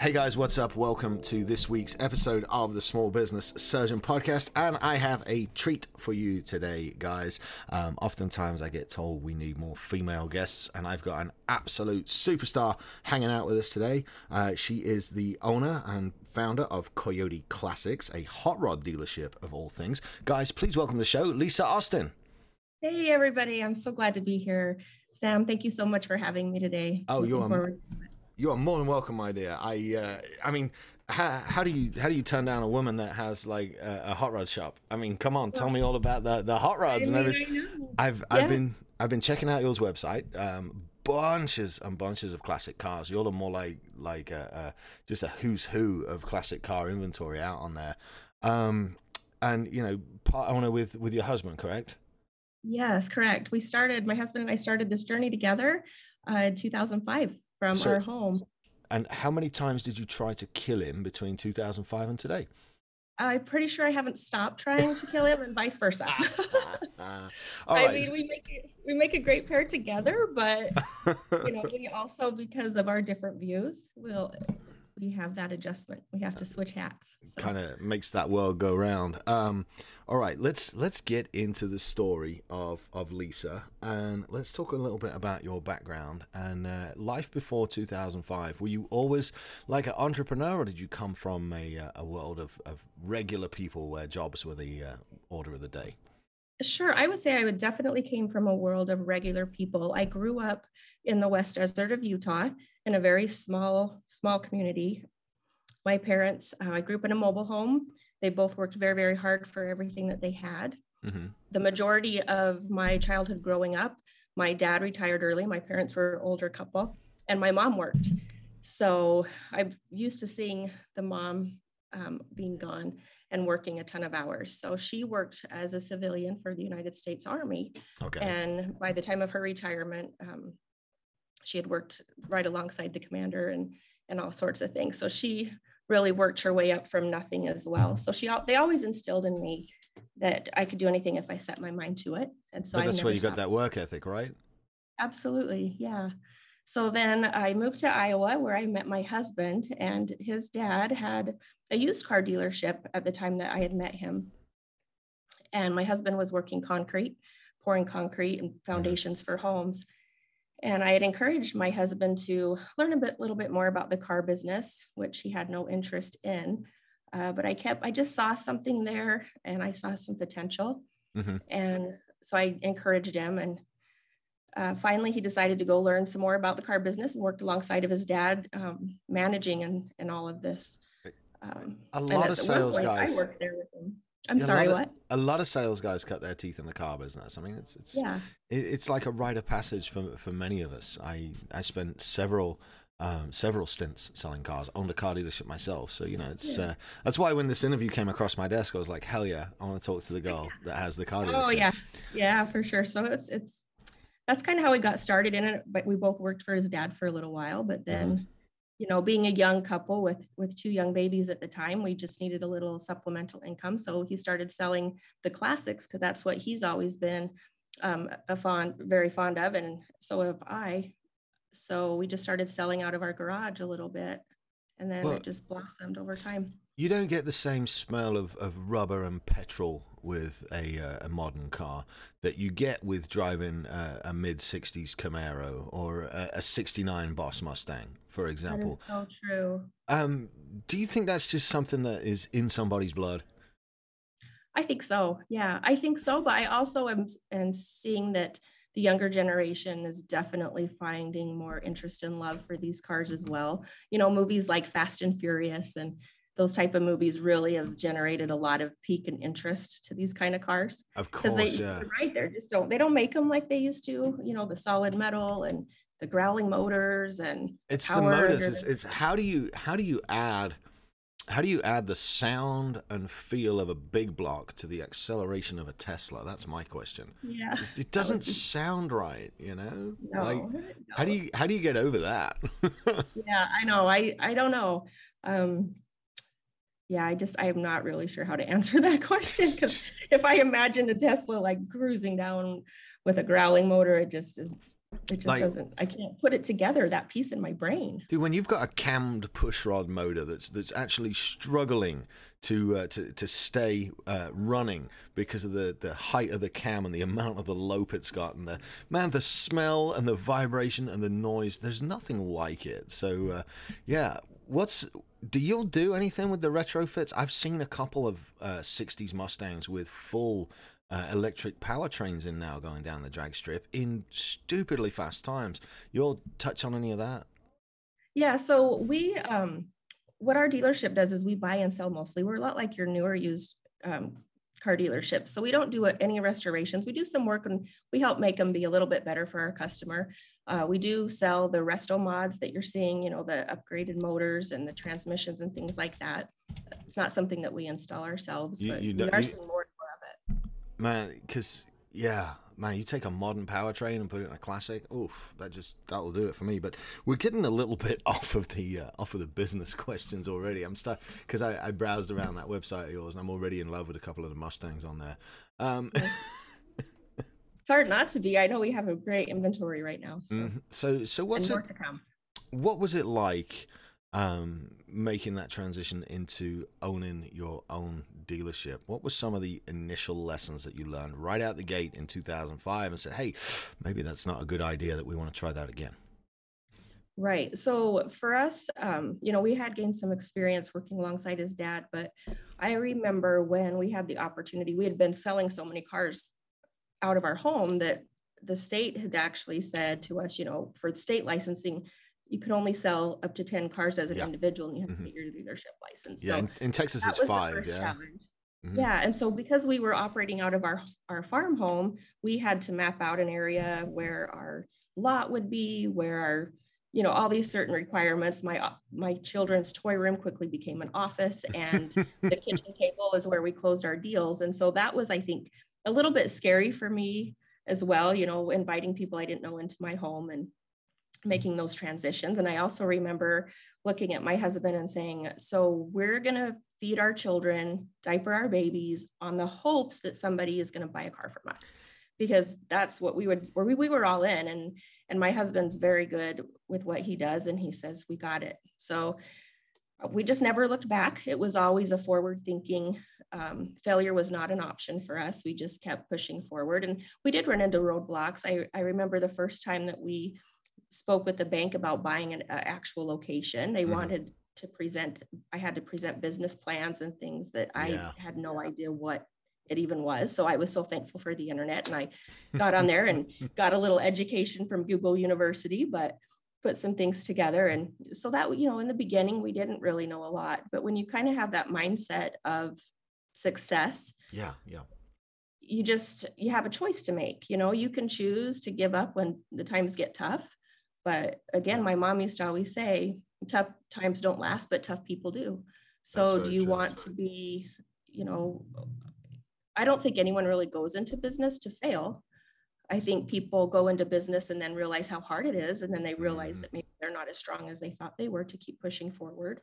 Hey guys, what's up? Welcome to this week's episode of the Small Business Surgeon Podcast, and I have a treat for you today, guys. Um, oftentimes, I get told we need more female guests, and I've got an absolute superstar hanging out with us today. Uh, she is the owner and founder of Coyote Classics, a hot rod dealership of all things. Guys, please welcome to the show, Lisa Austin. Hey, everybody. I'm so glad to be here. Sam, thank you so much for having me today. Oh, you're you are more than welcome, my dear. I, uh, I mean, how, how, do you how do you turn down a woman that has like a, a hot rod shop? I mean, come on, tell me all about the the hot rods I mean, and everything. I've yeah. I've been I've been checking out yours website. Um, bunches and bunches of classic cars. You're more like like a, a, just a who's who of classic car inventory out on there. Um, and you know, part owner with with your husband, correct? Yes, correct. We started. My husband and I started this journey together uh, in 2005 from so, our home. And how many times did you try to kill him between 2005 and today? Uh, I'm pretty sure I haven't stopped trying to kill him, and vice versa. I mean, we make it, we make a great pair together, but you know, we also because of our different views, will we have that adjustment. We have to switch hats. So. Kind of makes that world go round. Um, all right, let's let's get into the story of of Lisa and let's talk a little bit about your background and uh, life before 2005. Were you always like an entrepreneur, or did you come from a uh, a world of of regular people where jobs were the uh, order of the day? Sure, I would say I would definitely came from a world of regular people. I grew up in the West Desert of Utah in a very small, small community. My parents, uh, I grew up in a mobile home. They both worked very, very hard for everything that they had. Mm-hmm. The majority of my childhood growing up, my dad retired early. My parents were an older couple, and my mom worked. So I'm used to seeing the mom um, being gone and working a ton of hours. So she worked as a civilian for the United States Army. Okay. And by the time of her retirement, um, she had worked right alongside the commander and and all sorts of things. So she really worked her way up from nothing as well. So she they always instilled in me that I could do anything if I set my mind to it. And so but that's where you got that work ethic, right? Absolutely, yeah. So then I moved to Iowa where I met my husband, and his dad had a used car dealership at the time that I had met him. And my husband was working concrete, pouring concrete and mm-hmm. foundations for homes. And I had encouraged my husband to learn a bit, little bit more about the car business, which he had no interest in. Uh, but I kept, I just saw something there and I saw some potential. Mm-hmm. And so I encouraged him. And uh, finally, he decided to go learn some more about the car business and worked alongside of his dad, um, managing and, and all of this. Um, a lot of sales guys. I worked there with him. I'm sorry, a what? Of, a lot of sales guys cut their teeth in the car business. I mean, it's it's yeah. It, it's like a rite of passage for for many of us. I I spent several um, several stints selling cars, owned a car dealership myself. So you know, it's yeah. uh, that's why when this interview came across my desk, I was like, hell yeah, I want to talk to the girl that has the car dealership. Oh yeah, yeah, for sure. So it's it's that's kind of how we got started in it. But we both worked for his dad for a little while, but then. Mm-hmm you know being a young couple with with two young babies at the time we just needed a little supplemental income. So he started selling the classics because that's what he's always been um, a fond very fond of and so have i. So we just started selling out of our garage a little bit and then well, it just blossomed over time. You don't get the same smell of, of rubber and petrol with a, uh, a modern car that you get with driving uh, a mid 60s Camaro or a, a 69 Boss Mustang, for example. So true. Um, do you think that's just something that is in somebody's blood? I think so. Yeah, I think so. But I also am, am seeing that the younger generation is definitely finding more interest and love for these cars as well. You know, movies like Fast and Furious and those type of movies really have generated a lot of peak and interest to these kind of cars. Of course, they, yeah. right. They just don't they don't make them like they used to. You know, the solid metal and the growling motors and it's the motors. It's, it's how do you how do you add how do you add the sound and feel of a big block to the acceleration of a Tesla? That's my question. Yeah, Just, it doesn't sound right, you know. no, like, no. how do you how do you get over that? yeah i know i i don't know um yeah i just i'm not really sure how to answer that question because if i imagine a tesla like cruising down with a growling motor it just is it just Like- doesn't i can't put it together that piece in my brain. Dude, when you've got a cammed pushrod motor that's that's actually struggling to uh, to to stay uh, running because of the the height of the cam and the amount of the lope it's got and the man the smell and the vibration and the noise there's nothing like it. So uh, yeah what's do you do anything with the retrofits? I've seen a couple of uh, 60s mustangs with full uh, electric powertrains in now going down the drag strip in stupidly fast times. You'll touch on any of that? Yeah so we um what our dealership does is we buy and sell mostly. We're a lot like your newer used um, car dealerships. So we don't do any restorations. We do some work and we help make them be a little bit better for our customer uh, we do sell the resto mods that you're seeing you know the upgraded motors and the transmissions and things like that it's not something that we install ourselves You- but you we are you- seeing more and more of it Man, because yeah, man, you take a modern powertrain and put it in a classic. Oof, that just that'll do it for me. But we're getting a little bit off of the uh, off of the business questions already. I'm stuck because I, I browsed around that website of yours and I'm already in love with a couple of the Mustangs on there. Um, hard not to be i know we have a great inventory right now so mhm. so so what's it? to come What was it like um, making that transition into owning your own dealership? What were some of the initial lessons that you learned right out the gate in 2005 and said, hey, maybe that's not a good idea that we want to try that again? Right. So for us, um, you know, we had gained some experience working alongside his dad, but I remember when we had the opportunity, we had been selling so many cars out of our home that the state had actually said to us, you know, for state licensing, you could only sell up to 10 cars as an Yeah. individual and you have Mhm. to get your dealership license. Yeah, so in, in Texas it's five. Yeah. Mhm. Yeah, and so because we were operating out of our our farm home, we had to map out an area where our lot would be, where our you know all these certain requirements. My my children's toy room quickly became an office, and the kitchen table is where we closed our deals. And so that was, I think, a little bit scary for me as well. You know, inviting people I didn't know into my home and making those transitions. And I also remember looking at my husband and saying, So we're going to feed our children, diaper our babies on the hopes that somebody is going to buy a car from us. Because that's what we would, where we, we were all in. And, and my husband's very good with what he does. And he says, We got it. So we just never looked back. It was always a forward thinking. Um, failure was not an option for us. We just kept pushing forward. And we did run into roadblocks. I, I remember the first time that we spoke with the bank about buying an uh, actual location. They Mhm. wanted to present, I had to present business plans and things that I Yeah. had no idea what it even was. So I was so thankful for the internet and I got on there and got a little education from Google University, but put some things together. And so that, you know, in the beginning, we didn't really know a lot, but when you kind of have that mindset of success, Yeah, yeah. you just you have a choice to make you know you can choose to give up when the times get tough but again my mom used to always say tough times don't last but tough people do so do you true. want to be you know i don't think anyone really goes into business to fail i think people go into business and then realize how hard it is and then they realize Mhm. that maybe they're not as strong as they thought they were to keep pushing forward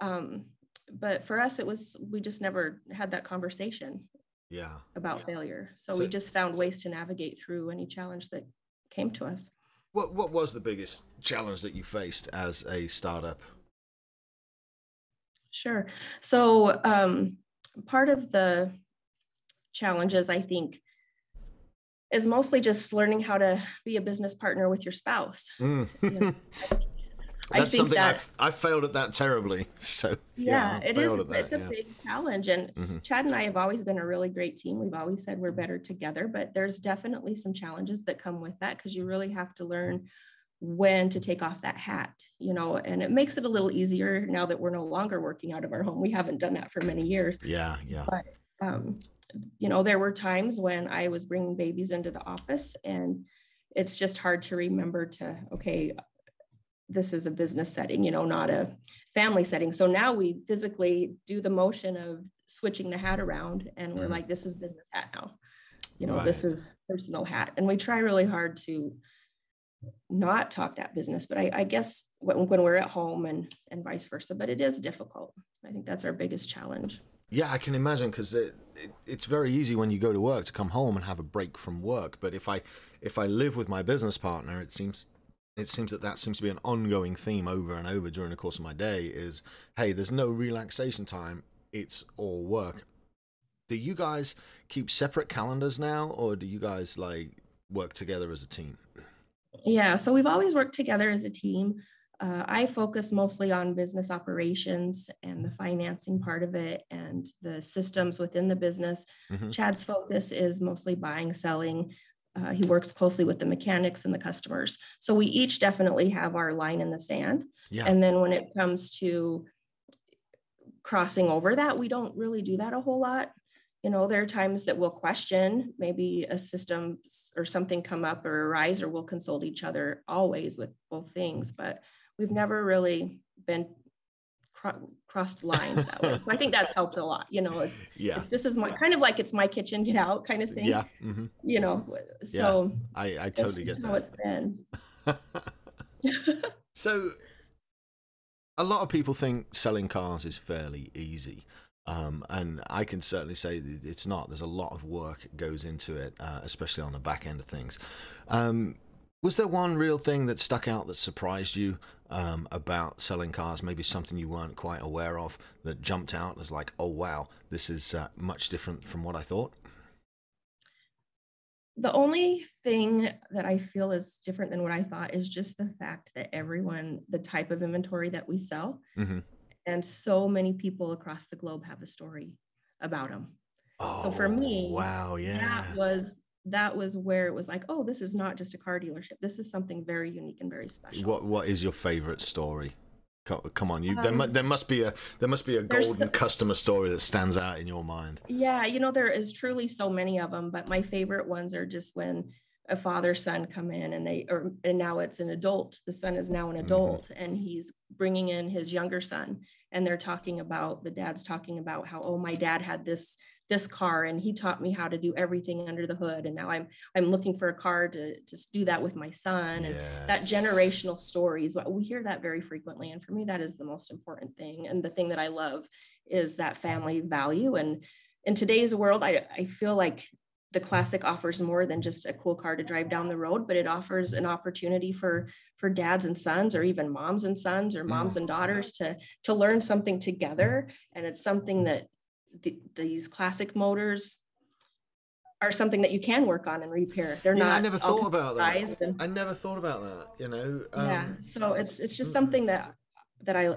um, but for us it was we just never had that conversation Yeah. about failure. So, So- we just found ways to navigate through any challenge that came to us. What what was the biggest challenge that you faced as a startup? Sure. So um, part of the challenges, I think, is mostly just learning how to be a business partner with your spouse. Mm. Yeah. I That's think something that- I I failed at that terribly. So Yeah, I it is. It's, that, it's a yeah. big challenge. And Mhm. Chad and I have always been a really great team. We've always said we're better together, but there's definitely some challenges that come with that because you really have to learn when to take off that hat, you know, and it makes it a little easier now that we're no longer working out of our home. We haven't done that for many years. Yeah, yeah. Um, you know, there were times when I was bringing babies into the office and it's just hard to remember to, okay, this is a business setting, you know, not a family setting. So now we physically do the motion of switching the hat around and we're mm. like, this is business hat now. You know, right. this is personal hat. And we try really hard to not talk that business, but I, I guess when, when we're at home and and vice versa, but it is difficult. I think that's our biggest challenge. Yeah, I can imagine because it, it, it's very easy when you go to work to come home and have a break from work. But if I if I live with my business partner, it seems it seems that that seems to be an ongoing theme over and over during the course of my day is hey there's no relaxation time. It's all work. Do you guys keep separate calendars now or do you guys like work together as a team? Yeah so we've always worked together as a team. Uh, i focus mostly on business operations and the financing part of it and the systems within the business. Mm-hmm. chad's focus is mostly buying selling uh, he works closely with the mechanics and the customers. So we each definitely have our line in the sand. Yeah. And then when it comes to crossing over that, we don't really do that a whole lot. You know, there are times that we'll question maybe a system or something come up or arise, or we'll consult each other always with both things. But we've never really been crossed lines that way. So I think that's helped a lot. You know, it's yeah. It's, this is my kind of like it's my kitchen, get out kind of thing. Yeah. Mm-hmm. You know, so yeah. I I totally get that. It's been. so a lot of people think selling cars is fairly easy. Um, and I can certainly say it's not. There's a lot of work goes into it, uh, especially on the back end of things. Um, was there one real thing that stuck out that surprised you um, about selling cars? Maybe something you weren't quite aware of that jumped out as like, oh wow, this is uh, much different from what I thought. The only thing that I feel is different than what I thought is just the fact that everyone, the type of inventory that we sell, mm-hmm. and so many people across the globe have a story about them. Oh, so for me, oh, wow, yeah, that was that was where it was like, oh, this is not just a car dealership. This is something very unique and very special. What What is your favorite story? Come on, you. Um, there, there must be a there must be a golden so, customer story that stands out in your mind. Yeah, you know there is truly so many of them, but my favorite ones are just when a father son come in and they or and now it's an adult. The son is now an mm-hmm. adult, mm-hmm. and he's bringing in his younger son, and they're talking about the dad's talking about how oh my dad had this this car and he taught me how to do everything under the hood and now i'm i'm looking for a car to to do that with my son and yes. that generational stories we hear that very frequently and for me that is the most important thing and the thing that i love is that family value and in today's world i i feel like the classic offers more than just a cool car to drive down the road but it offers an opportunity for for dads and sons or even moms and sons or moms mm. and daughters to to learn something together and it's something that the, these classic motors are something that you can work on and repair. They're yeah, not. I never thought about that. And, I never thought about that. You know. Um, yeah. So it's it's just something that that I.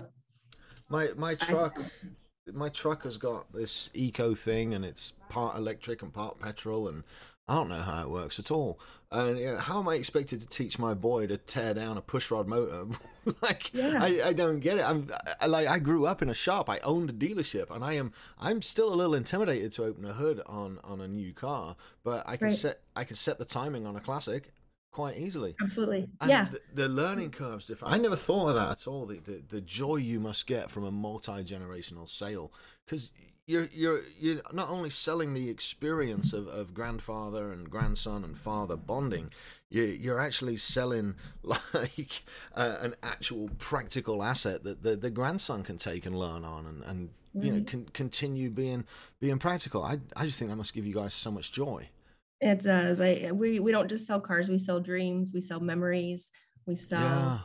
My my truck, I, my truck has got this eco thing, and it's part electric and part petrol, and I don't know how it works at all. And you know, how am I expected to teach my boy to tear down a pushrod motor? like, yeah. I, I don't get it. I'm I, like, I grew up in a shop. I owned a dealership, and I am I'm still a little intimidated to open a hood on on a new car. But I can right. set I can set the timing on a classic quite easily. Absolutely. And yeah. The, the, learning curve's different. I never thought of that at all. The, the, the joy you must get from a multi generational sale because you're you're you're not only selling the experience of, of grandfather and grandson and father bonding you you're actually selling like uh, an actual practical asset that the, the grandson can take and learn on and, and you know can continue being being practical. I i just think that must give you guys so much joy. It does. I we we don't just sell cars we sell dreams we sell memories we sell yeah.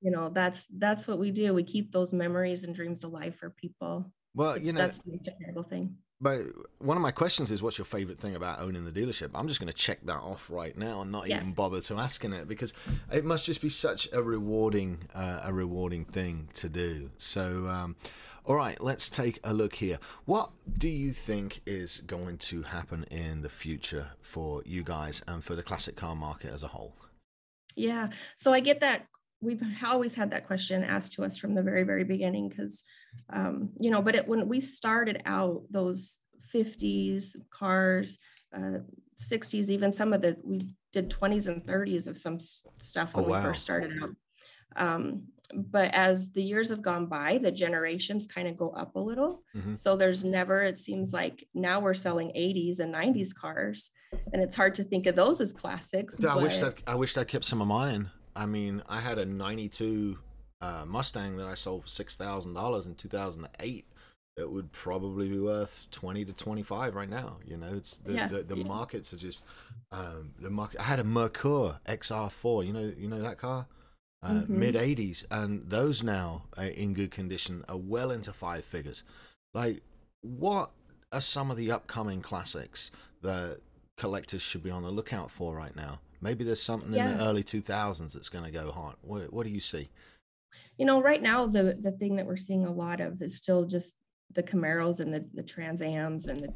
you know that's that's what we do. We keep those memories and dreams alive for people well, it's, you know, that's the most incredible thing. But one of my questions is, what's your favorite thing about owning the dealership? I'm just going to check that off right now and not yeah. even bother to asking it because it must just be such a rewarding, uh, a rewarding thing to do. So, um, all right, let's take a look here. What do you think is going to happen in the future for you guys and for the classic car market as a whole? Yeah, so I get that we've always had that question asked to us from the very very beginning because um, you know but it, when we started out those 50s cars uh, 60s even some of the we did 20s and 30s of some stuff when oh, wow. we first started out Um, but as the years have gone by, the generations kind of go up a little. Mm-hmm. So there's never, it seems like now we're selling 80s and 90s cars, and it's hard to think of those as classics. I but... wish that I wish I kept some of mine. I mean, I had a 92 uh, Mustang that I sold for six thousand dollars in 2008 it would probably be worth 20 to 25 right now you know? It's the yeah, the, the yeah. markets are just um the market i had a merkur xr4 you know you know that car? Uh, mm-hmm. mid 80s and those now uh, in good condition are well into five figures. Like what are some of the upcoming classics that collectors should be on the lookout for right now? Maybe there's something yeah. in the early 2000s that's going to go hot. What, what do you see you know right now the the thing that we're seeing a lot of is still just the Camaros and the, the Trans Ams and the,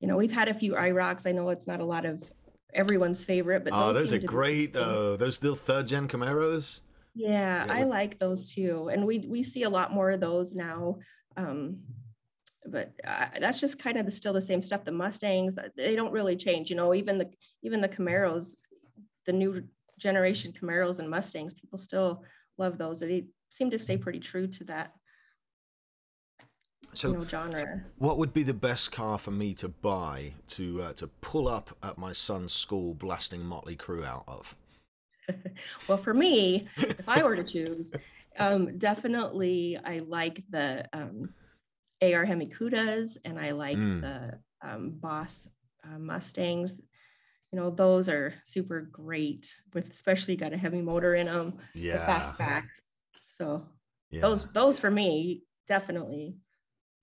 you know, we've had a few IROCs. I know it's not a lot of everyone's favorite, but oh, those, those are great though. Those still third gen Camaros. Yeah, yeah I like those too, and we we see a lot more of those now. Um, but uh, that's just kind of the, still the same stuff. The Mustangs, they don't really change. You know, even the even the Camaros, the new generation Camaros and Mustangs, people still love those. They seem to stay pretty true to that so no genre. What would be the best car for me to buy to uh, to pull up at my son's school, blasting Motley Crue out of? well, for me, if I were to choose, um, definitely I like the um, AR Hemi Cudas and I like mm. the um, Boss uh, Mustangs. You know, those are super great with especially got a heavy motor in them, yeah. the fastbacks. So yeah. those those for me definitely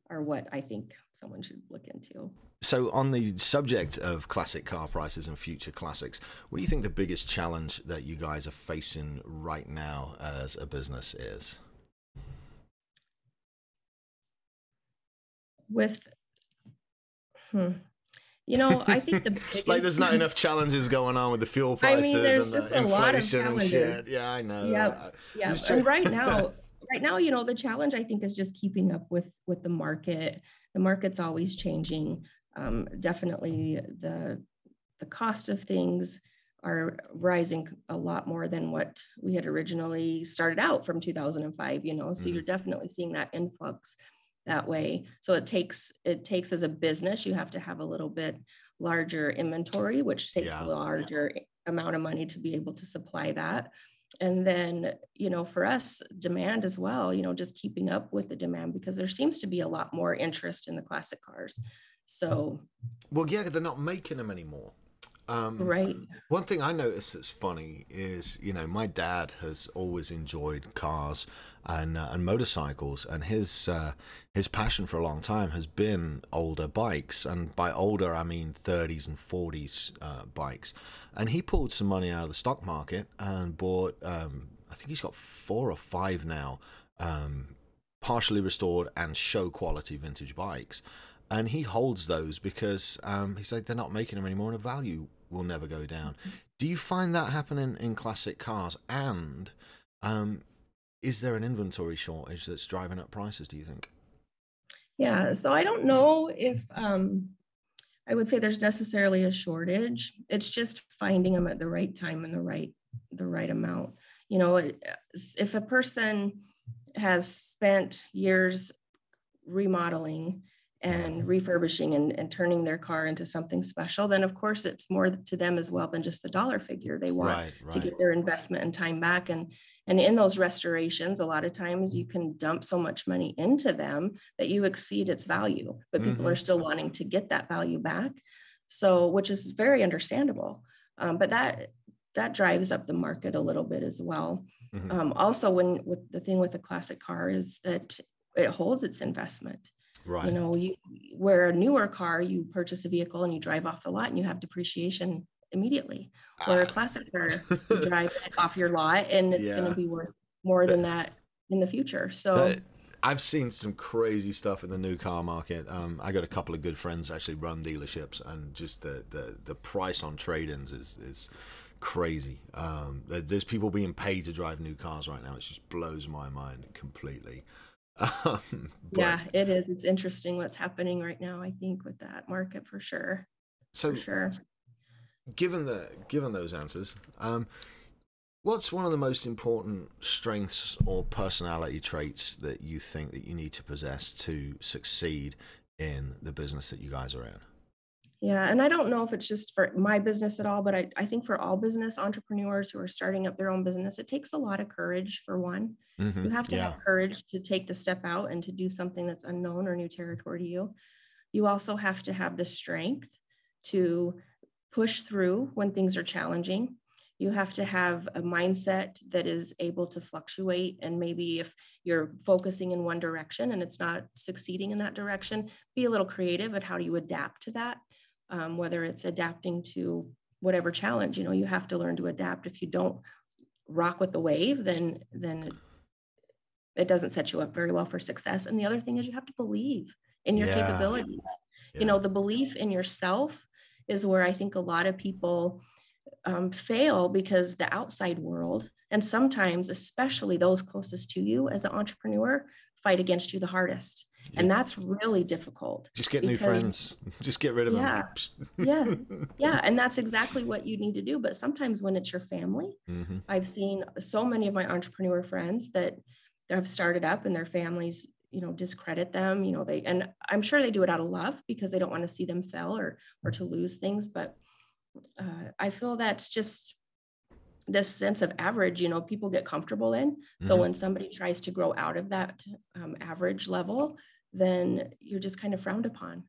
are what I think someone should look into. So, on the subject of classic car prices and future classics, what do you think the biggest challenge that you guys are facing right now as a business is? With, hmm, you know, I think the biggest... like there's not enough challenges going on with the fuel prices I mean, and the inflation and shit. Yeah, I know. Yeah, yeah. And right now, right now you know the challenge i think is just keeping up with with the market the market's always changing um, definitely the the cost of things are rising a lot more than what we had originally started out from 2005 you know so mm-hmm. you're definitely seeing that influx that way. So it takes it takes as a business you have to have a little bit larger inventory which takes yeah. a larger amount of money to be able to supply that. And then you know for us demand as well you know just keeping up with the demand because there seems to be a lot more interest in the classic cars. So well yeah they're not making them anymore um, right. One thing I notice that's funny is, you know, my dad has always enjoyed cars and uh, and motorcycles, and his uh, his passion for a long time has been older bikes, and by older I mean 30s and 40s uh, bikes. And he pulled some money out of the stock market and bought. Um, I think he's got four or five now, um, partially restored and show quality vintage bikes and he holds those because um, he said they're not making them anymore, and the value will never go down. Do you find that happening in classic cars? And um, is there an inventory shortage that's driving up prices? Do you think? Yeah, so I don't know if um, I would say there's necessarily a shortage. It's just finding them at the right time and the right the right amount. You know, if a person has spent years remodeling and refurbishing and, and turning their car into something special, then of course it's more to them as well than just the dollar figure. They want right, right. to get their investment and time back. And and in those restorations, a lot of times you can dump so much money into them that you exceed its value, but mm-hmm. people are still wanting to get that value back. So, which is very understandable. Um, but that that drives up the market a little bit as well. Mm-hmm. Um, also, when with the thing with a classic car is that it holds its investment. Right. You know, you where a newer car, you purchase a vehicle and you drive off the lot and you have depreciation immediately. Where a ah. classic car, you drive off your lot and it's yeah. going to be worth more than that in the future. So. I've seen some crazy stuff in the new car market. Um, I got a couple of good friends actually run dealerships, and just the the, the price on trade-ins is is crazy. Um, there's people being paid to drive new cars right now. It just blows my mind completely. Um, but, yeah, it is. It's interesting what's happening right now. I think with that market for sure. So for sure. Given the given those answers, um, What's one of the most important strengths or personality traits that you think that you need to possess to succeed in the business that you guys are in? Yeah, and I don't know if it's just for my business at all, but I, I think for all business entrepreneurs who are starting up their own business, it takes a lot of courage for one. Mm-hmm. You have to yeah. have courage to take the step out and to do something that's unknown or new territory to you. You also have to have the strength to push through when things are challenging you have to have a mindset that is able to fluctuate and maybe if you're focusing in one direction and it's not succeeding in that direction be a little creative at how do you adapt to that um, whether it's adapting to whatever challenge you know you have to learn to adapt if you don't rock with the wave then then it doesn't set you up very well for success and the other thing is you have to believe in your yeah. capabilities yeah. you know the belief in yourself is where i think a lot of people um, fail because the outside world, and sometimes especially those closest to you as an entrepreneur, fight against you the hardest. Yeah. And that's really difficult. Just get because, new friends. Just get rid of yeah, them. yeah. Yeah. And that's exactly what you need to do. But sometimes when it's your family, mm-hmm. I've seen so many of my entrepreneur friends that have started up and their families you know discredit them you know they and i'm sure they do it out of love because they don't want to see them fail or or to lose things but uh, I feel that's just this sense of average, you know, people get comfortable in. So mm-hmm. when somebody tries to grow out of that um, average level, then you're just kind of frowned upon.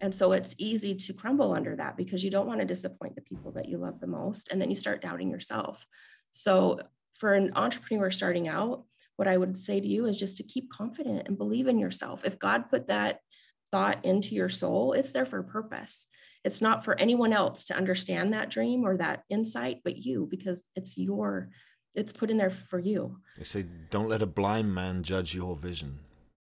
And so it's easy to crumble under that because you don't want to disappoint the people that you love the most. And then you start doubting yourself. So for an entrepreneur starting out, what I would say to you is just to keep confident and believe in yourself. If God put that thought into your soul, it's there for a purpose. It's not for anyone else to understand that dream or that insight, but you, because it's your, it's put in there for you. They say, don't let a blind man judge your vision.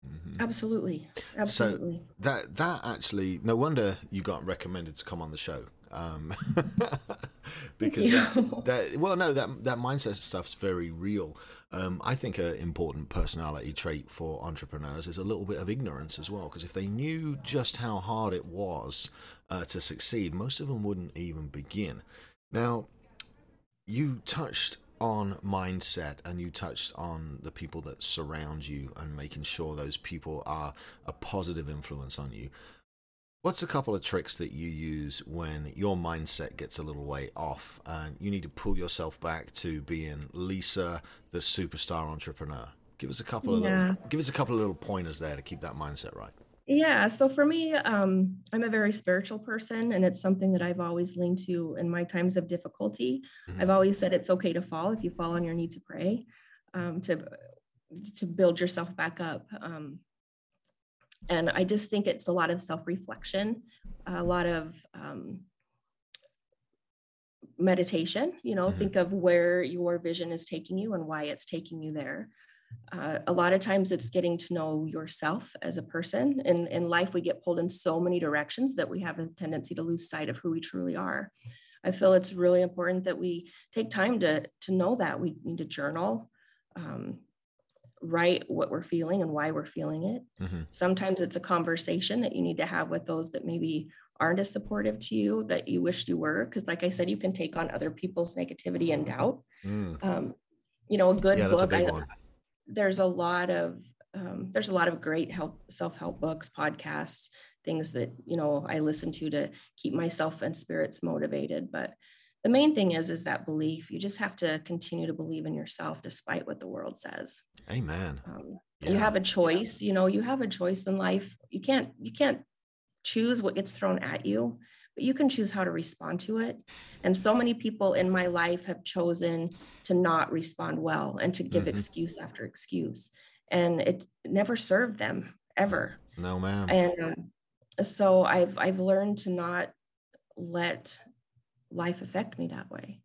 Mm-hmm. Absolutely, absolutely. So that that actually, no wonder you got recommended to come on the show. Um, because that, that, well, no, that that mindset stuff's very real. Um, I think an important personality trait for entrepreneurs is a little bit of ignorance as well. Because if they knew just how hard it was uh, to succeed, most of them wouldn't even begin. Now, you touched on mindset and you touched on the people that surround you and making sure those people are a positive influence on you. What's a couple of tricks that you use when your mindset gets a little way off and you need to pull yourself back to being Lisa, the superstar entrepreneur? Give us a couple of yeah. little, give us a couple of little pointers there to keep that mindset right. Yeah. So for me, um, I'm a very spiritual person, and it's something that I've always leaned to in my times of difficulty. Mm-hmm. I've always said it's okay to fall if you fall on your knee to pray, um, to to build yourself back up. Um, and I just think it's a lot of self reflection, a lot of um, meditation. You know, mm-hmm. think of where your vision is taking you and why it's taking you there uh, a lot of times it's getting to know yourself as a person. In, in life, we get pulled in so many directions that we have a tendency to lose sight of who we truly are. I feel it's really important that we take time to, to know that. We need to journal, um, write what we're feeling and why we're feeling it. Mm-hmm. Sometimes it's a conversation that you need to have with those that maybe aren't as supportive to you that you wish you were. Because, like I said, you can take on other people's negativity and doubt. Mm. Um, you know, a good yeah, book. A I, there's a lot of um, there's a lot of great help self-help books podcasts things that you know i listen to to keep myself and spirits motivated but the main thing is is that belief you just have to continue to believe in yourself despite what the world says amen um, yeah. you have a choice you know you have a choice in life you can't you can't choose what gets thrown at you but you can choose how to respond to it. And so many people in my life have chosen to not respond well and to give mm-hmm. excuse after excuse. And it never served them ever. No, ma'am. And um, so I've I've learned to not let life affect me that way.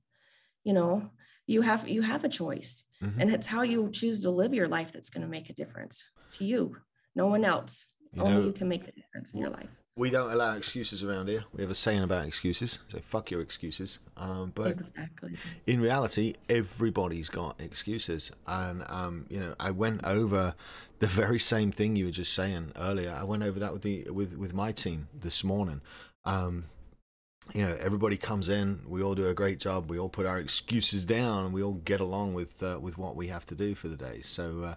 You know, you have you have a choice. Mm-hmm. And it's how you choose to live your life that's going to make a difference to you. No one else. You Only know, you can make a difference in your life we don't allow excuses around here. We have a saying about excuses. So fuck your excuses. Um, but exactly. in reality, everybody's got excuses. And, um, you know, I went over the very same thing you were just saying earlier. I went over that with the with, with my team this morning. Um, you know everybody comes in we all do a great job we all put our excuses down and we all get along with uh, with what we have to do for the day so uh,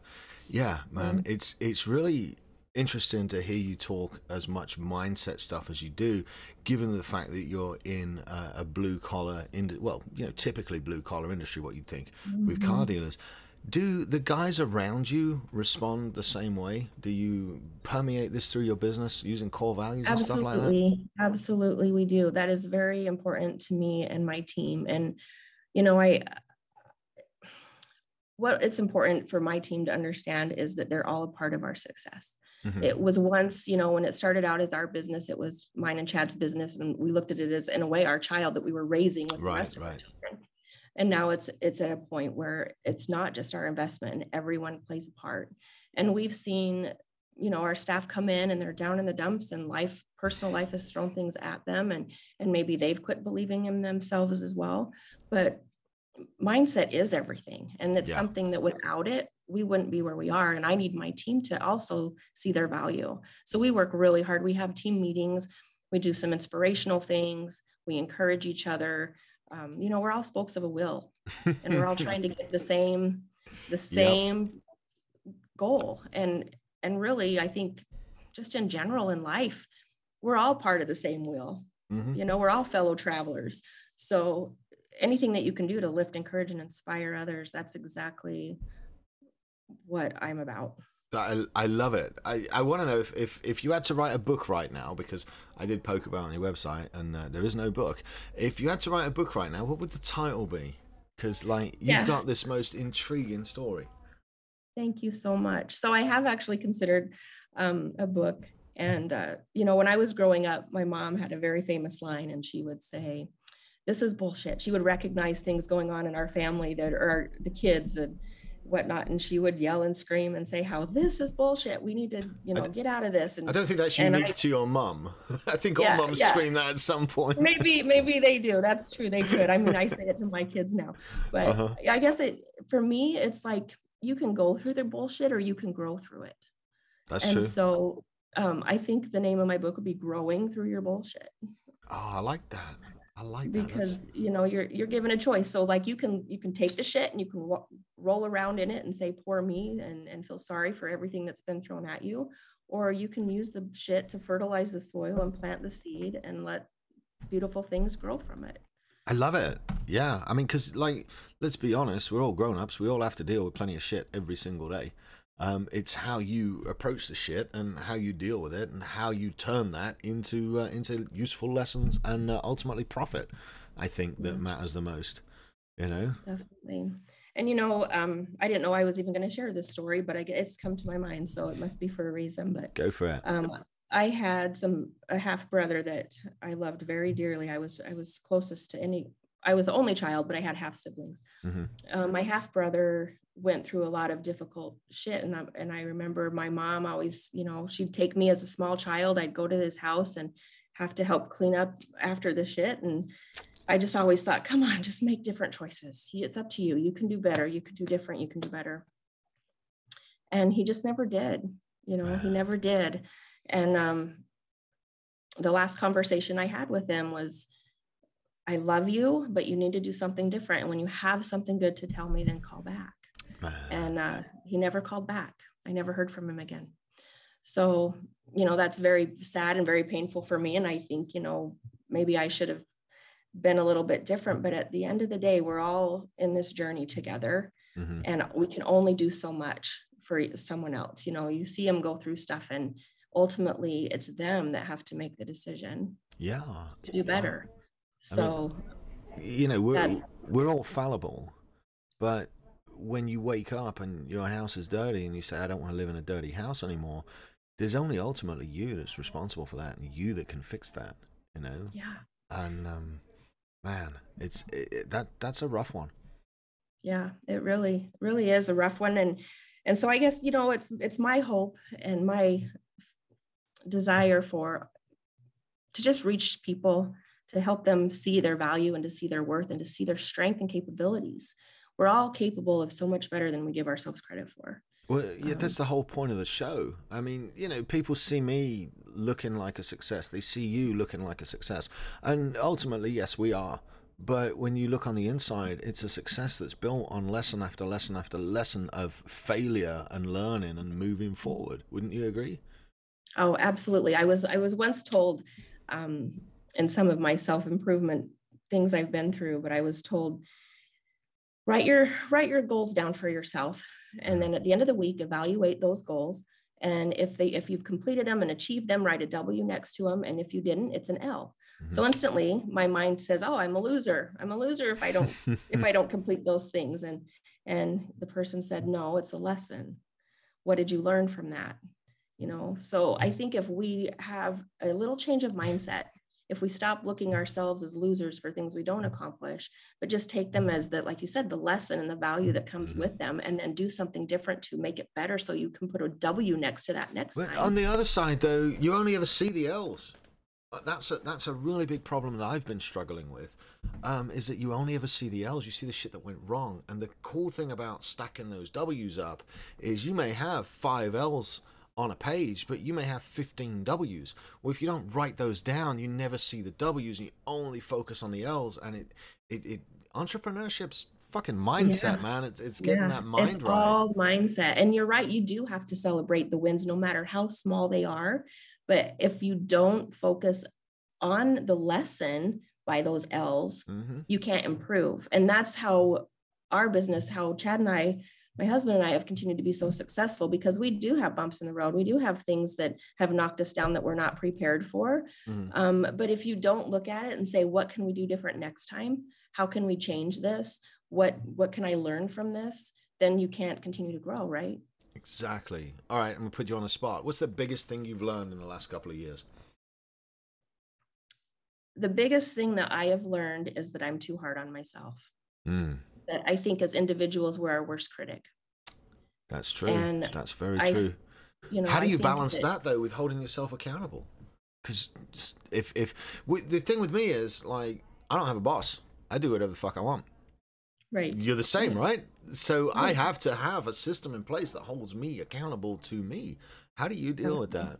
yeah man mm-hmm. it's it's really interesting to hear you talk as much mindset stuff as you do given the fact that you're in uh, a blue collar in well you know typically blue collar industry what you'd think mm-hmm. with car dealers do the guys around you respond the same way? Do you permeate this through your business using core values and Absolutely. stuff like that? Absolutely, we do. That is very important to me and my team. And, you know, I, what it's important for my team to understand is that they're all a part of our success. Mm-hmm. It was once, you know, when it started out as our business, it was mine and Chad's business, and we looked at it as, in a way, our child that we were raising with right, the rest of right. our children and now it's it's at a point where it's not just our investment and everyone plays a part. And we've seen you know our staff come in and they're down in the dumps and life personal life has thrown things at them and and maybe they've quit believing in themselves as well. But mindset is everything. And it's yeah. something that without it we wouldn't be where we are. And i need my team to also see their value. So we work really hard. We have team meetings. We do some inspirational things. We encourage each other um, you know we're all spokes of a wheel and we're all trying to get the same the same yep. goal and and really i think just in general in life we're all part of the same wheel mm-hmm. you know we're all fellow travelers so anything that you can do to lift encourage and inspire others that's exactly what i'm about I, I love it. I, I want to know if, if, if you had to write a book right now, because I did poke about on your website and uh, there is no book. If you had to write a book right now, what would the title be? Because like you've yeah. got this most intriguing story. Thank you so much. So I have actually considered um, a book, and uh, you know, when I was growing up, my mom had a very famous line, and she would say, "This is bullshit." She would recognize things going on in our family that are the kids and whatnot and she would yell and scream and say how this is bullshit. We need to you know get out of this. And i don't think that's unique I, to your mum. I think yeah, all mums yeah. scream that at some point. Maybe maybe they do. That's true. They could. I mean i say it to my kids now. But uh-huh. i guess it for me it's like you can go through the bullshit or you can grow through it. That's and true. so um, i think the name of my book would be growing through your bullshit. Oh i like that I like that. Because That's... you know you're you're given a choice. So like you can you can take the shit and you can ro- roll around in it and say poor me and and feel sorry for everything that's been thrown at you, or you can use the shit to fertilize the soil and plant the seed and let beautiful things grow from it. I love it. Yeah, I mean, because like let's be honest, we're all grown ups. We all have to deal with plenty of shit every single day. Um, it's how you approach the shit and how you deal with it and how you turn that into uh, into useful lessons and uh, ultimately profit. I think that yeah. matters the most. You know, definitely. And you know, um, I didn't know I was even going to share this story, but I guess it's come to my mind, so it must be for a reason. But go for it. Um, I had some a half brother that I loved very dearly. I was I was closest to any. I was the only child, but I had half siblings. Mm-hmm. Um, my half brother went through a lot of difficult shit. And I, and I remember my mom always you know she'd take me as a small child. I'd go to his house and have to help clean up after the shit. And I just always thought come on just make different choices. It's up to you. You can do better. You can do different. You can do better. And he just never did you know he never did. And um the last conversation I had with him was I love you, but you need to do something different. And when you have something good to tell me, then call back and uh, he never called back. I never heard from him again. So, you know, that's very sad and very painful for me. And I think, you know, maybe I should have been a little bit different. But at the end of the day, we're all in this journey together mm-hmm. and we can only do so much for someone else. You know, you see them go through stuff and ultimately it's them that have to make the decision. Yeah. To do better. Yeah. So, I mean, you know, we're, that, we're all fallible, but when you wake up and your house is dirty and you say, I don't want to live in a dirty house anymore, there's only ultimately you that's responsible for that and you that can fix that, you know? Yeah. And, um, man, it's it, that that's a rough one. Yeah, it really, really is a rough one. And, and so I guess, you know, it's, it's my hope and my desire for to just reach people to help them see their value and to see their worth and to see their strength and capabilities we're all capable of so much better than we give ourselves credit for. Well, yeah, um, that's the whole point of the show. I mean, you know, people see me looking like a success. They see you looking like a success. And ultimately, yes, we are. But when you look on the inside, it's a success that's built on lesson after lesson after lesson of failure and learning and moving forward. Wouldn't you agree? Oh, absolutely. I was I was once told um, in some of my self improvement things I've been through, but I was told write your write your goals down for yourself, and then at the end of the week, evaluate those goals. And if they if you've completed them and achieved them, write a W next to them. And if you didn't, it's an L. Mm-hmm. So instantly my mind says, oh, I'm a loser. I'm a loser if I don't if I don't complete those things. And and the person said, no, it's a lesson. What did you learn from that? You know, so I think if we have a little change of mindset, if we stop looking ourselves as losers for things we don't accomplish, but just take them as that, like you said, the lesson and the value that comes with them, and then do something different to make it better so you can put a W next to that next but time. On the other side, though, you only ever see the L's. That's a that's a really big problem that I've been struggling with. Um, is that you only ever see the L's, you see the shit that went wrong. And the cool thing about stacking those W's up is you may have five L's on a page, but you may have 15 W's. Well, if you don't write those down, you never see the W's and you only focus on the L's. And it, it, it entrepreneurship's fucking mindset, yeah. man. It's it's getting yeah. that mind it's right. All mindset. And you're right, you do have to celebrate the wins no matter how small they are. But if you don't focus on the lesson by those L's, mm-hmm. you can't improve. And that's how our business, how Chad and I, my husband and I have continued to be so successful because we do have bumps in the road. We do have things that have knocked us down that we're not prepared for. Mm-hmm. Um, but if you don't look at it and say, what can we do different next time? How can we change this? What what can I learn from this? Then you can't continue to grow, right? Exactly. All right, I'm gonna put you on the spot. What's the biggest thing you've learned in the last couple of years? The biggest thing that I have learned is that I'm too hard on myself. Mm. That I think as individuals we're our worst critic. That's true. And That's very I, true. You know, how do you balance that, that though with holding yourself accountable? Because if if the thing with me is like I don't have a boss. I do whatever the fuck I want. Right. You're the same, right? So I have to have a system in place that holds me accountable to me. How do you deal with that?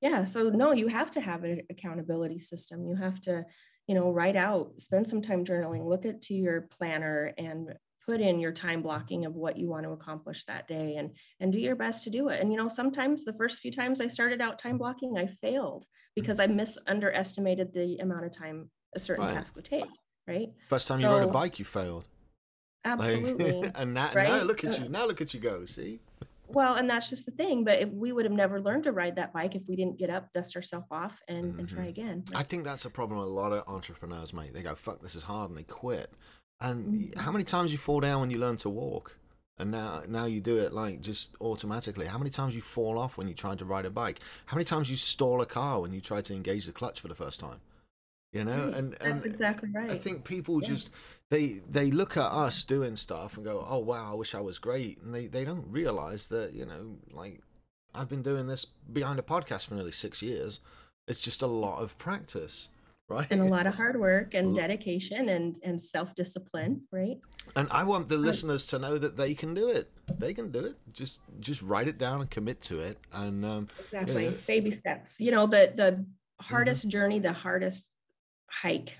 Yeah, so no, you have to have an accountability system. You have to, you know, write out, spend some time journaling, look at to your planner and put in your time blocking of what you want to accomplish that day and and do your best to do it. And you know, sometimes the first few times I started out time blocking, I failed mm-hmm. because I mis underestimated the amount of time a certain right. task would take, right? First time so, you rode a bike, you failed. Absolutely. Like, and now, right? now look at uh, you. Now look at you go. See. Well, and that's just the thing. But if we would have never learned to ride that bike if we didn't get up, dust ourselves off, and, mm-hmm. and try mm-hmm. again. I think that's a problem a lot of entrepreneurs, mate. They go, "Fuck, this is hard," and they quit. And mm-hmm. how many times you fall down when you learn to walk? and now now you do it like just automatically how many times you fall off when you try to ride a bike how many times you stall a car when you try to engage the clutch for the first time you know? Right. and, and that's exactly right. i think people yeah. just they they look at us doing stuff and go oh wow i wish i was great. And they they don't realize that you know like i've been doing this behind a podcast for nearly six years. It's just a lot of practice right? And a lot of hard work and dedication and and self-discipline right? And i want the listeners to know that they can do it. They can do it. Just just write it down and commit to it. And um exactly. you know, baby steps. You know the the hardest mm-hmm. journey the hardest hike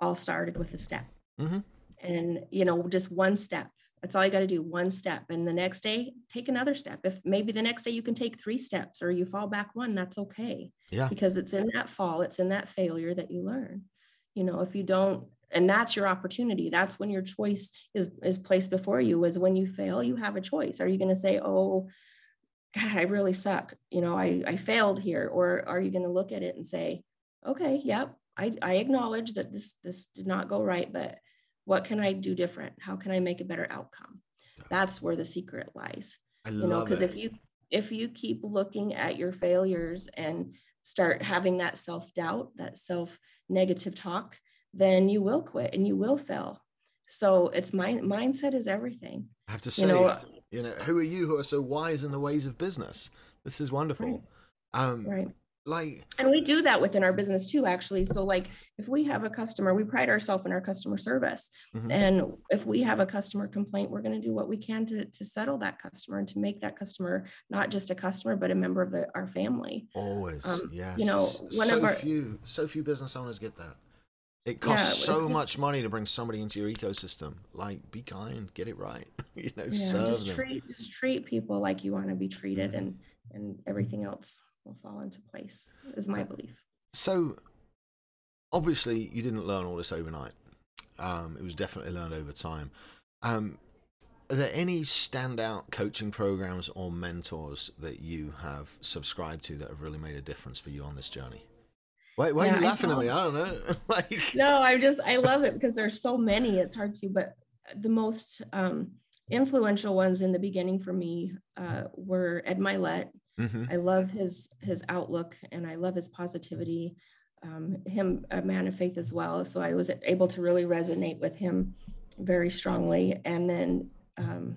all started with a step. Mm-hmm. And, you know, just one step. That's all you got to do, one step. And the next day, take another step. If maybe the next day you can take three steps or you fall back one, that's okay. Yeah. Because it's in that fall, it's in that failure that you learn. You know, if you don't, and that's your opportunity. That's when your choice is is placed before you. Is when you fail, you have a choice. Are you going to say, "Oh, God, I really suck. You know, I I failed here," or are you going to look at it and say, "Okay, yep, I, I acknowledge that this this did not go right, but what can I do different? How can I make a better outcome? That's where the secret lies. I you know, because if you if you keep looking at your failures and start having that self-doubt, that self-negative talk, then you will quit and you will fail. So it's mind mindset is everything. I have to say, you know, you know, who are you who are so wise in the ways of business? This is wonderful. Right. Um, right like and we do that within our business too actually so like if we have a customer we pride ourselves in our customer service mm-hmm. and if we have a customer complaint we're going to do what we can to, to settle that customer and to make that customer not just a customer but a member of the, our family always um, yes you know one so of our, few so few business owners get that it costs yeah, so much money to bring somebody into your ecosystem. Like, be kind, get it right. you know, yeah, serve just them. treat just treat people like you want to be treated, mm-hmm. and and everything else will fall into place. Is my belief. So, obviously, you didn't learn all this overnight. Um, it was definitely learned over time. Um, are there any standout coaching programs or mentors that you have subscribed to that have really made a difference for you on this journey? Why, why yeah, are you laughing at me? I don't know. like no, I'm just I love it because there's so many. It's hard to, but the most um, influential ones in the beginning for me uh, were Ed Mylett. Mm-hmm. I love his his outlook and I love his positivity. Um, him a man of faith as well, so I was able to really resonate with him very strongly. And then, um,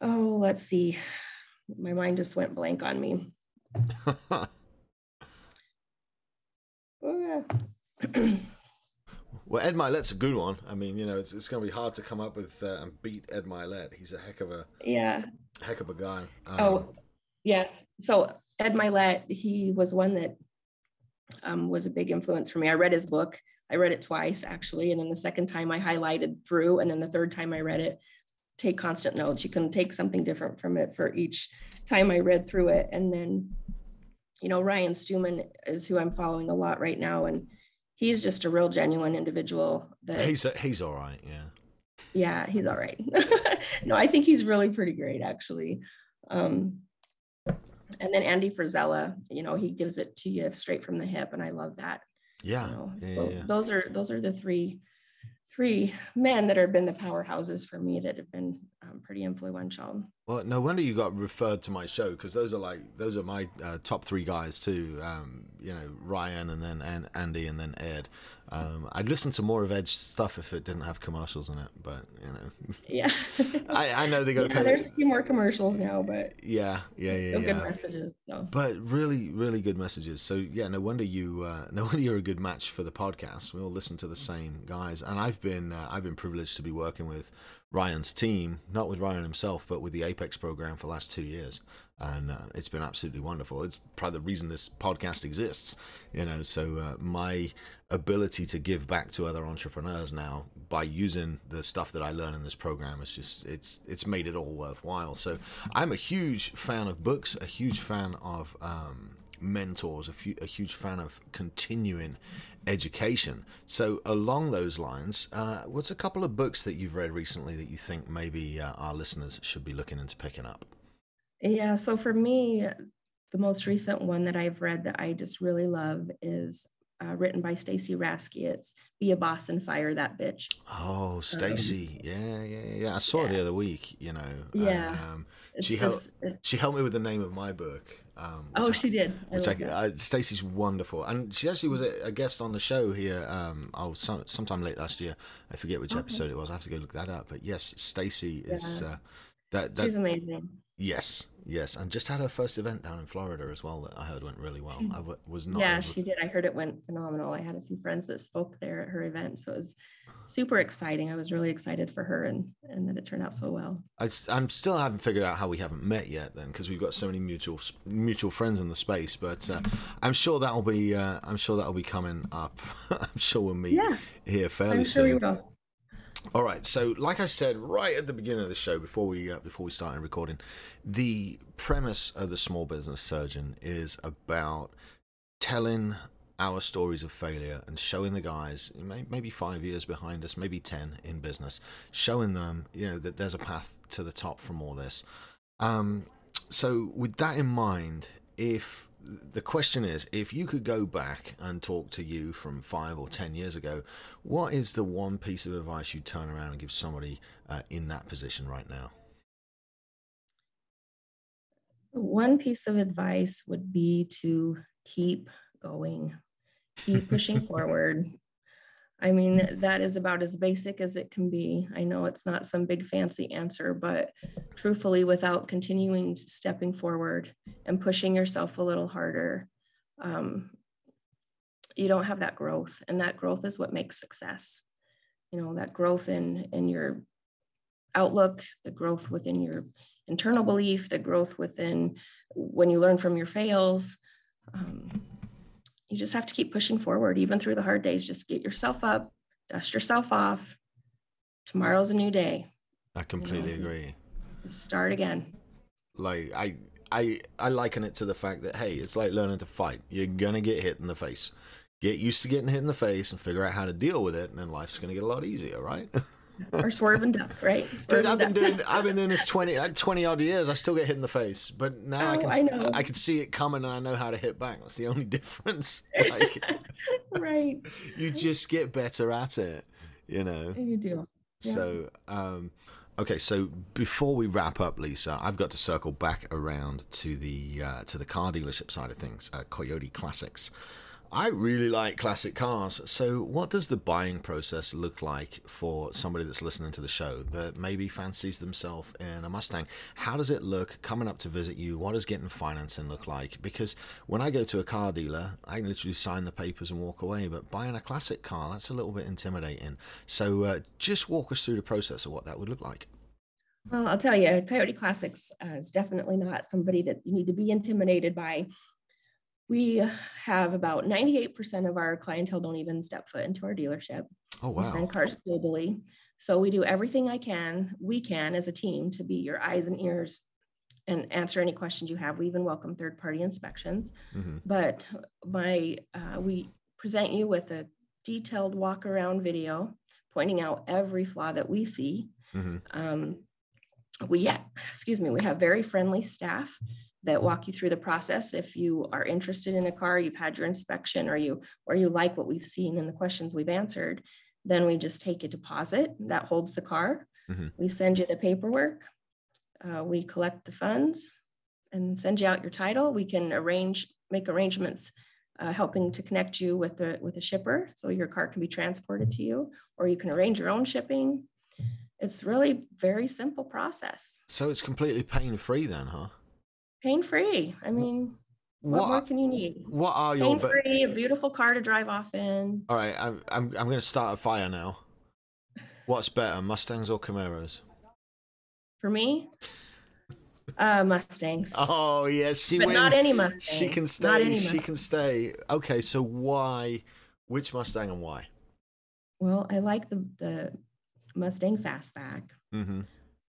oh, let's see, my mind just went blank on me. well, Ed Mylett's a good one. I mean, you know, it's, it's going to be hard to come up with uh, and beat Ed Mylett. He's a heck of a yeah, heck of a guy. Um, oh, yes. So Ed Mylett, he was one that um, was a big influence for me. I read his book. I read it twice actually, and then the second time I highlighted through, and then the third time I read it, take constant notes. You can take something different from it for each time I read through it. And then, you know, Ryan Stewman is who I'm following a lot right now. And he's just a real genuine individual that he's, he's all right. Yeah. Yeah, he's all right. no, I think he's really pretty great actually. Um, and then Andy Frisella, you know, he gives it to you straight from the hip. And I love that. Yeah. You know? so yeah, yeah. those are, those are the three three men that have been the powerhouses for me that have been um, pretty influential. Well, no wonder you got referred to my show because those are like those are my uh, top three guys too. Um, you know, Ryan and then and Andy and then Ed. Um, I'd listen to more of Ed's stuff if it didn't have commercials in it, but you know. Yeah. I, I know they got to yeah, There's a few more commercials now, but. Yeah, yeah, yeah. yeah. Good messages. So. But really, really good messages. So yeah, no wonder you, uh, no wonder you're a good match for the podcast. We all listen to the same guys, and I've been, uh, I've been privileged to be working with Ryan's team, not with Ryan himself, but with the Apex program for the last two years and uh, it's been absolutely wonderful. It's probably the reason this podcast exists, you know. So uh, my ability to give back to other entrepreneurs now by using the stuff that I learn in this program is just it's it's made it all worthwhile. So I'm a huge fan of books, a huge fan of um, mentors, a, few, a huge fan of continuing education. So along those lines, uh, what's a couple of books that you've read recently that you think maybe uh, our listeners should be looking into picking up? Yeah. So for me, the most recent one that I've read that I just really love is uh, written by Stacy Raske. It's "Be a Boss and Fire That Bitch." Oh, Stacy, um, yeah, yeah, yeah. I saw yeah. it the other week. You know, yeah. um, she just, helped. She helped me with the name of my book. Um, oh, she did. I which I, I, Stacy's wonderful, and she actually was a, a guest on the show here. Um, oh, some, sometime late last year. I forget which okay. episode it was. I have to go look that up. But yes, Stacy is. Yeah. Uh, that, that she's amazing. Yes, yes, and just had her first event down in Florida as well that I heard went really well. I w- was not. Yeah, she to... did. I heard it went phenomenal. I had a few friends that spoke there at her event, so it was super exciting. I was really excited for her, and and that it turned out so well. I, I'm still haven't figured out how we haven't met yet, then, because we've got so many mutual mutual friends in the space. But uh, I'm sure that'll be uh, I'm sure that'll be coming up. I'm sure we'll meet yeah, here fairly I'm sure soon. We will. All right. So, like I said right at the beginning of the show, before we uh, before we started recording, the premise of the small business surgeon is about telling our stories of failure and showing the guys maybe five years behind us, maybe ten in business, showing them you know that there's a path to the top from all this. Um, so, with that in mind, if the question is if you could go back and talk to you from five or ten years ago, what is the one piece of advice you'd turn around and give somebody uh, in that position right now? One piece of advice would be to keep going, keep pushing forward. I mean, that is about as basic as it can be. I know it's not some big fancy answer, but truthfully, without continuing stepping forward and pushing yourself a little harder, um, you don't have that growth. And that growth is what makes success. You know, that growth in in your outlook, the growth within your internal belief, the growth within when you learn from your fails. Um, you just have to keep pushing forward, even through the hard days. Just get yourself up, dust yourself off. Tomorrow's a new day. I completely you know, agree. Start again. Like I, I, I liken it to the fact that hey, it's like learning to fight. You're gonna get hit in the face. Get used to getting hit in the face and figure out how to deal with it, and then life's gonna get a lot easier, right? or swerve and duck, right? Swerve Dude, I've been doing I've been doing this 20, uh, 20 odd years. I still get hit in the face, but now oh, I can I. I can see it coming and I know how to hit back. That's the only difference. Like, right. You just get better at it, you know. You do. Yeah. So, um, okay. So before we wrap up, Lisa, I've got to circle back around to the uh, to the car dealership side of things, uh, Coyote Classics. I really like classic cars. So, what does the buying process look like for somebody that's listening to the show that maybe fancies themselves in a Mustang? How does it look coming up to visit you? What does getting financing look like? Because when I go to a car dealer, I can literally sign the papers and walk away. But buying a classic car, that's a little bit intimidating. So, uh, just walk us through the process of what that would look like. Well, I'll tell you, Coyote Classics uh, is definitely not somebody that you need to be intimidated by we have about 98% of our clientele don't even step foot into our dealership. Oh, wow. We send cars globally. So we do everything I can, we can as a team to be your eyes and ears and answer any questions you have. We even welcome third party inspections. Mm-hmm. But my, uh, we present you with a detailed walk around video pointing out every flaw that we see. Mm-hmm. Um, we, yeah, excuse me, we have very friendly staff that walk you through the process. If you are interested in a car, you've had your inspection, or you or you like what we've seen and the questions we've answered, then we just take a deposit that holds the car. Mm-hmm. We send you the paperwork. Uh, we collect the funds and send you out your title. We can arrange make arrangements uh, helping to connect you with the with a shipper so your car can be transported to you, or you can arrange your own shipping. It's really very simple process. So it's completely pain free then, huh? Pain free. I mean, what, what, more can you need? What are your pain free? A beautiful car to drive off in. All right, I'm I'm I'm going to start a fire now. What's better, Mustangs or Camaros? For me, uh, Mustangs. Oh yes, she but wins. Not any Mustang. She can stay. She can stay. Okay, so why? Which Mustang and why? Well, I like the the Mustang Fastback. Mm-hmm.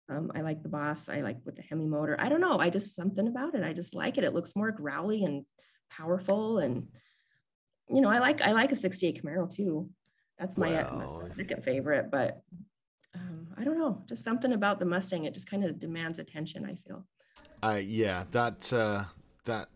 Um, I like the boss. I like with the Hemi motor. I don't know. I just something about it. I just like it. It looks more growly and powerful. And you know, I like I like a 68 Camaro too. That's my, well, my second favorite. But um, I don't know. Just something about the Mustang. It just kind of demands attention. I feel. Uh, yeah, that uh, that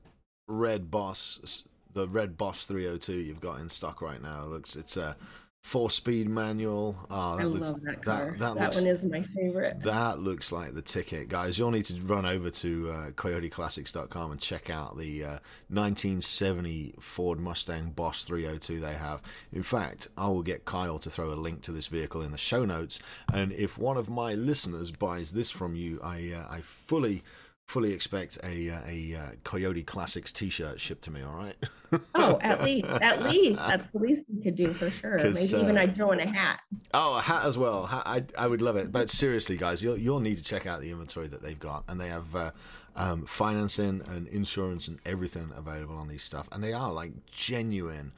red boss, the red boss 302 you've got in stock right now looks it's a four speed manual. Oh, that I looks, love that car. That, that, that looks, one is my favorite. That looks like the ticket, guys. You'll need to run over to uh, CoyoteClassics.com and check out the uh, 1970 Ford Mustang Boss 302 they have. In fact, I will get Kyle to throw a link to this vehicle in the show notes. And if one of my listeners buys this from you, I uh, I fully fully expect a uh, a, a uh, Coyote Classics T-shirt shipped to me. All right. oh, at least, at least that's the least we could do for sure. Maybe uh, even I'd throw in a hat. Oh, a hat as well. I I would love it. But seriously, guys, you'll you'll need to check out the inventory that they've got, and they have. Uh, um, financing and insurance and everything available on these stuff, and they are like genuine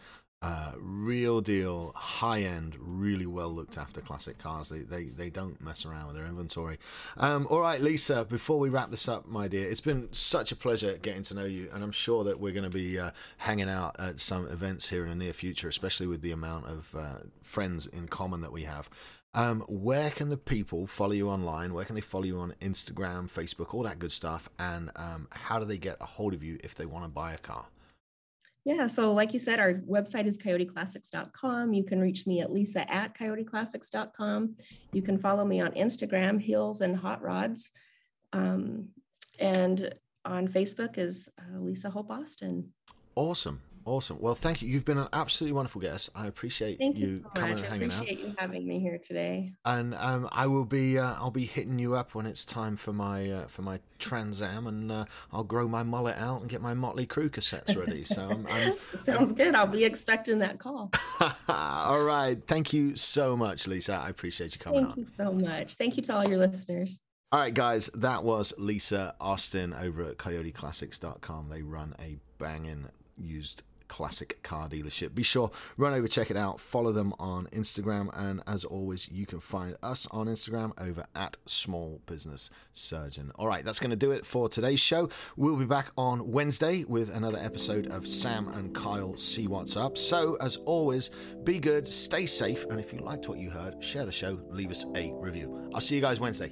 uh, real deal, high end, really well looked after classic cars. They, they they don't mess around with their inventory. Um, all right, Lisa. Before we wrap this up, my dear, it's been such a pleasure getting to know you, and I'm sure that we're going to be uh, hanging out at some events here in the near future, especially with the amount of uh, friends in common that we have. Um, where can the people follow you online? Where can they follow you on Instagram, Facebook, all that good stuff? And um, how do they get a hold of you if they want to buy a car? Yeah, so like you said, our website is coyoteclassics.com. You can reach me at lisa at coyoteclassics.com. You can follow me on Instagram, Hills and Hot Rods. Um, and on Facebook is uh, Lisa Hope Austin. Awesome. Awesome. Well, thank you. You've been an absolutely wonderful guest. I appreciate thank you, you so coming much. and hanging out. I appreciate you having me here today. And um, I will be uh, I'll be hitting you up when it's time for my uh, for my Trans Am, and uh, I'll grow my mullet out and get my Motley Crue cassettes ready. So I'm, I'm, sounds I'm... good. I'll be expecting that call. all right. Thank you so much, Lisa. I appreciate you coming Thank on. you so much. Thank you to all your listeners. All right, guys, that was Lisa Austin over at CoyoteClassics.com. They run a banging used classic car dealership. Be sure run over, check it out, follow them on Instagram, and as always, you can find us on Instagram over at Small Business Surgeon. All right, that's going to do it for today's show. We'll be back on Wednesday with another episode of Sam and Kyle See What's Up. So, as always, be good, stay safe, and if you liked what you heard, share the show, leave us a review. I'll see you guys Wednesday.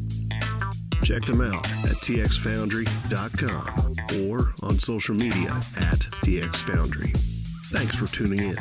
Check them out at txfoundry.com or on social media at txfoundry. Thanks for tuning in.